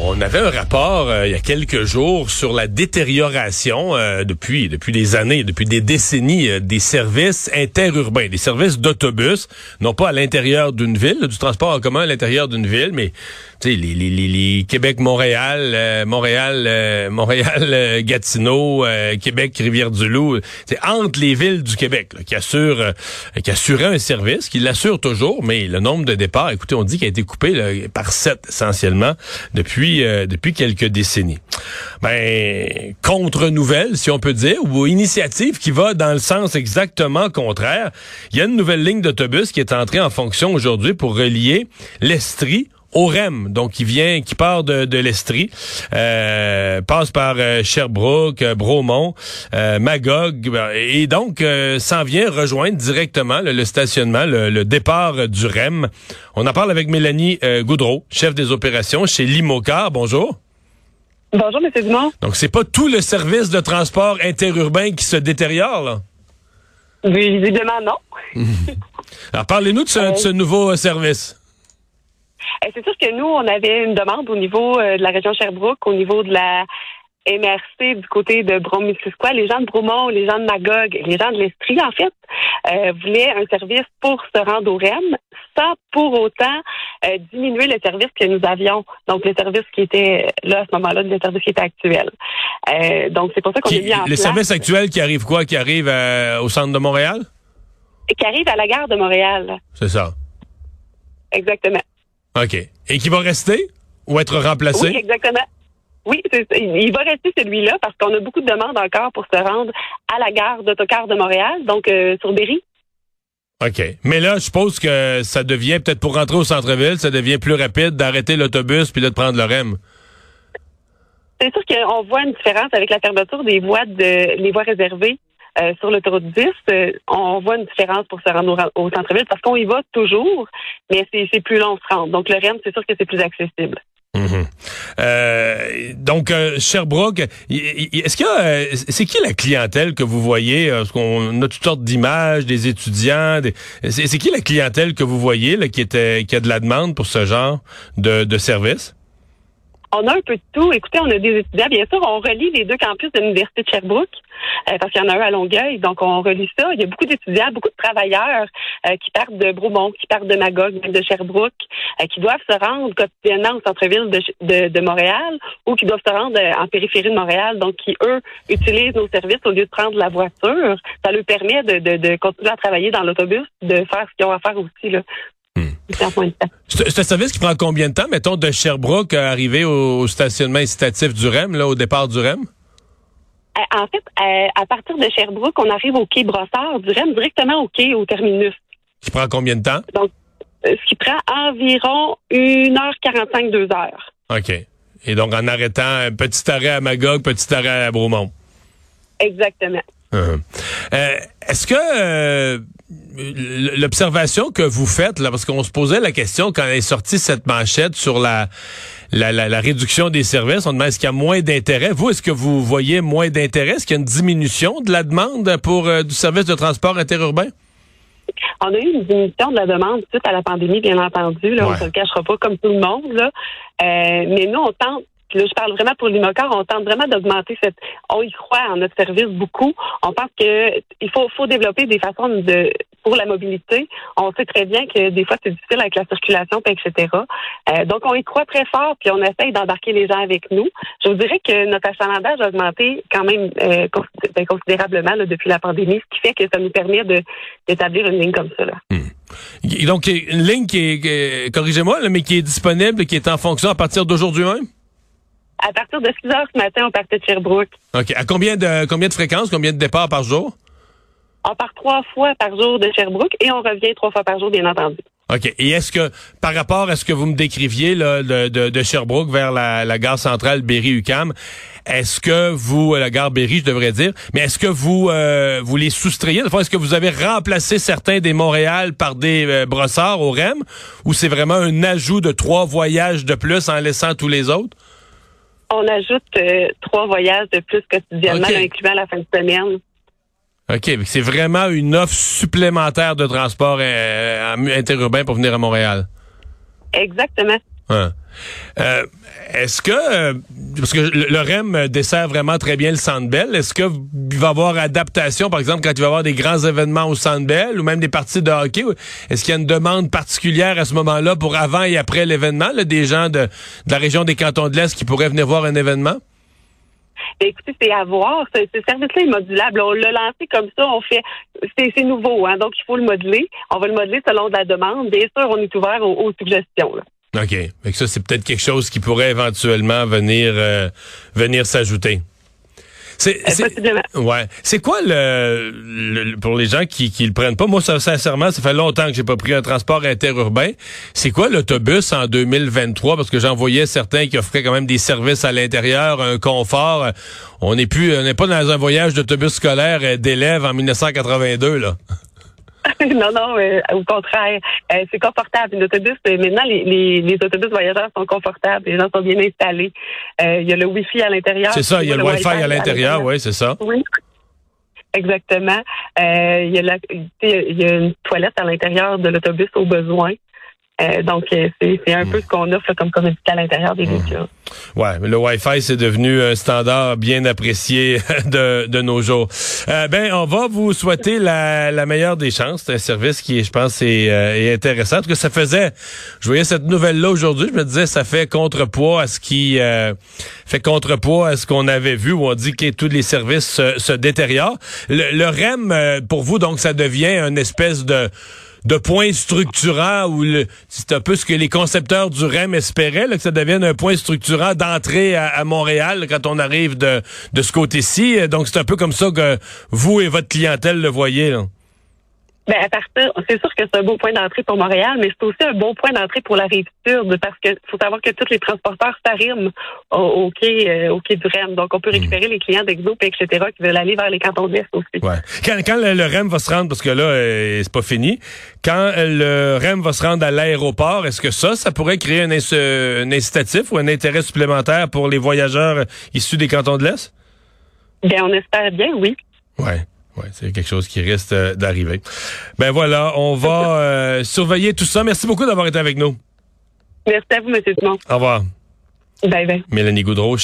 On avait un rapport euh, il y a quelques jours sur la détérioration euh, depuis depuis des années, depuis des décennies euh, des services interurbains, des services d'autobus, non pas à l'intérieur d'une ville, du transport en commun à l'intérieur d'une ville, mais les, les, les, les Québec-Montréal, Montréal, Montréal, Gatineau, Québec, Rivière-du-Loup, c'est entre les villes du Québec qui assure qui assurait un service, qui l'assure toujours, mais le nombre de départs, écoutez, on dit qu'il a été coupé par sept essentiellement depuis euh, depuis quelques décennies. Ben contre-nouvelle, si on peut dire, ou initiative qui va dans le sens exactement contraire. Il y a une nouvelle ligne d'autobus qui est entrée en fonction aujourd'hui pour relier l'Estrie au REM, donc qui vient, qui part de, de l'Estrie, euh, passe par euh, Sherbrooke, euh, Bromont, Magog, et donc s'en vient rejoindre directement le, stationnement, le, départ du REM. On en parle avec Mélanie Goudreau, chef des opérations chez Limocar. Bonjour. Bonjour, M. Dumont. Donc, c'est pas tout le service de transport interurbain qui se détériore, là? Oui, évidemment, non. Alors, parlez-nous de ce nouveau service. C'est sûr que nous, on avait une demande au niveau euh, de la région Sherbrooke, au niveau de la MRC du côté de Bromissisquoi, les gens de Bromont, les gens de Magog, les gens de l'Estrie, en fait, euh, voulaient un service pour se rendre au REM sans pour autant euh, diminuer le service que nous avions. Donc, le service qui était là à ce moment-là, le service qui était actuel. donc, c'est pour ça qu'on a mis en Le service actuel qui arrive quoi? Qui arrive au centre de Montréal? Qui arrive à la gare de Montréal. C'est ça. Exactement. OK. Et qui va rester ou être remplacé? Oui, exactement. Oui, il va rester celui-là parce qu'on a beaucoup de demandes encore pour se rendre à la gare d'autocar de Montréal, donc euh, sur Berry. OK. Mais là, je suppose que ça devient, peut-être pour rentrer au centre-ville, ça devient plus rapide d'arrêter l'autobus puis de prendre le REM. C'est sûr qu'on voit une différence avec la fermeture des voies de les voies réservées euh, sur l'autoroute 10, euh, on voit une différence pour se rendre au, centre-ville parce qu'on y va toujours, mais c'est plus long se rendre. Donc le REM, c'est sûr que c'est plus accessible. Mhm. Euh, donc Sherbrooke, est-ce que c'est qui la clientèle que vous voyez? Parce qu'on a toutes sortes d'images, des étudiants. C'est qui la clientèle que vous voyez qui était qui a de la demande pour ce genre de service? On a un peu de tout. Écoutez, on a des étudiants. Bien sûr, on relie les deux campus de l'Université de Sherbrooke, euh, parce qu'il y en a un à Longueuil. Donc, on relie ça. Il y a beaucoup d'étudiants, beaucoup de travailleurs euh, qui partent de Bromont, qui partent de Magog, de Sherbrooke, euh, qui doivent se rendre quotidiennement au centre-ville de, Montréal ou qui doivent se rendre en périphérie de Montréal. Donc, qui, eux, utilisent nos services au lieu de prendre la voiture. Ça leur permet de, de continuer à travailler dans l'autobus, de faire ce qu'ils ont à faire aussi. Là. C'est un service qui prend combien de temps, mettons, de Sherbrooke à arriver au stationnement incitatif du REM, là, au départ du REM? Euh, en fait, euh, à partir de Sherbrooke, on arrive au quai Brossard du REM, directement au quai, au terminus. Qui prend combien de temps? Donc, euh, ce qui prend environ 1h45, 2 heures. OK. Et donc, en arrêtant un petit arrêt à Magog, petit arrêt à Bromont. Exactement. Uh-huh. Est-ce que l'observation que vous faites, là, parce qu'on se posait la question quand est sortie cette manchette sur la, la, la, réduction des services, on demande est-ce qu'il y a moins d'intérêt? Vous, est-ce que vous voyez moins d'intérêt? Est-ce qu'il y a une diminution de la demande pour euh, du service de transport interurbain? On a eu une diminution de la demande suite à la pandémie, bien entendu. Là, On ne se le cachera pas comme tout le monde. Là. Euh, mais nous, on tente là, je parle vraiment pour l'Imocar, on tente vraiment d'augmenter cette. On y croit en notre service beaucoup. On pense que il faut, faut développer des façons de pour la mobilité. On sait très bien que des fois c'est difficile avec la circulation, etc. Euh, donc on y croit très fort, puis on essaye d'embarquer les gens avec nous. Je vous dirais que notre achalandage a augmenté quand même euh, ben, considérablement depuis la pandémie, ce qui fait que ça nous permet d'établir une ligne comme ça. Là. Hmm. Donc une ligne qui est, corrigez-moi, mais qui est disponible, qui est en fonction à partir d'aujourd'hui même? À partir de 6 heures ce matin, on partait de Sherbrooke. OK. À combien de combien de fréquences, combien de départs par jour? On part trois fois par jour de Sherbrooke et on revient trois fois par jour, bien entendu. OK. Et est-ce que, par rapport à ce que vous me décriviez là, de, de, Sherbrooke vers la, la gare centrale Berry-UQAM, est-ce que vous, euh, la gare Berry, je devrais dire, mais est-ce que vous euh, vous les soustrayez? Est-ce que vous avez remplacé certains des Montréal par des euh, brossards au REM? Ou c'est vraiment un ajout de trois voyages de plus en laissant tous les autres? On ajoute trois voyages de plus quotidiennement, incluant la fin de semaine. OK, c'est vraiment une offre supplémentaire de transport euh, interurbain pour venir à Montréal. Exactement. Hein. Euh, est-ce que, euh, parce que le, REM dessert vraiment très bien le Centre Bell, est-ce qu'il va y avoir adaptation, par exemple, quand il va y avoir des grands événements au Centre Bell ou même des parties de hockey? Est-ce qu'il y a une demande particulière à ce moment-là pour avant et après l'événement, des gens de, de la région des cantons de l'Est qui pourraient venir voir un événement? Écoutez, c'est à voir. Ce, service-là est modulable. On l'a lancé comme ça. On fait, c'est nouveau, hein, donc il faut le modeler. On va le modeler selon la demande. Bien sûr, on est ouvert aux, suggestions. OK. Mais ça, c'est peut-être quelque chose qui pourrait éventuellement venir, euh, venir s'ajouter. C'est ouais. C'est quoi le, pour les gens qui qui le prennent pas? Moi ça, sincèrement, ça fait longtemps que j'ai pas pris un transport interurbain. C'est quoi l'autobus en 2023 parce que j'en voyais certains qui offraient quand même des services à l'intérieur, un confort. On n'est plus on n'est pas dans un voyage d'autobus scolaire d'élèves en 1982 là. non, non, au contraire. Euh, c'est confortable. L'autobus, euh, maintenant, les, les, autobus voyageurs sont confortables. Les gens sont bien installés. Euh, il y a le Wi-Fi à l'intérieur. C'est ça, il y a le, Wi-Fi à l'intérieur, oui, c'est ça. Oui. Exactement. il, y a il y a une toilette à l'intérieur de l'autobus au besoin. Euh, donc, euh, c'est un peu ce qu'on offre comme commodité à l'intérieur des véhicules. Ouais, mais le Wi-Fi, c'est devenu un standard bien apprécié de, de nos jours. Euh, ben, on va vous souhaiter la, la meilleure des chances. C'est un service qui, je pense, est, est intéressant. Parce que ça faisait, je voyais cette nouvelle-là aujourd'hui, je me disais, ça fait contrepoids à ce qui fait contrepoids à ce qu'on avait vu où on dit que tous les services se, se détériorent. Le, le REM, pour vous, donc, ça devient une espèce de de point structurant ou c'est un peu ce que les concepteurs du REM espéraient, que ça devienne un point structurant d'entrée à, Montréal quand on arrive de, de ce côté-ci. Donc c'est un peu comme ça que vous et votre clientèle le voyez. Là. Ben, à partir, c'est sûr que c'est un beau point d'entrée pour Montréal, mais c'est aussi un bon point d'entrée pour la rive sud, parce que faut savoir que tous les transporteurs s'arriment au, quai, euh, au quai du REM. Donc, on peut hmm. récupérer les clients d'Exo, etc., qui veulent aller vers les cantons de l'Est aussi. Ouais. Quand, quand le, REM va se rendre, parce que là, euh, c'est pas fini, quand le REM va se rendre à l'aéroport, est-ce que ça, ça pourrait créer un, un incitatif ou un intérêt supplémentaire pour les voyageurs issus des cantons de l'Est? Bien, on espère bien, oui. Ouais. Oui, c'est quelque chose qui risque euh, d'arriver. Ben voilà, on va euh, surveiller tout ça. Merci beaucoup d'avoir été avec nous. Merci à vous, M. Dumont. Au revoir. Bye bye. Mélanie Goudreau.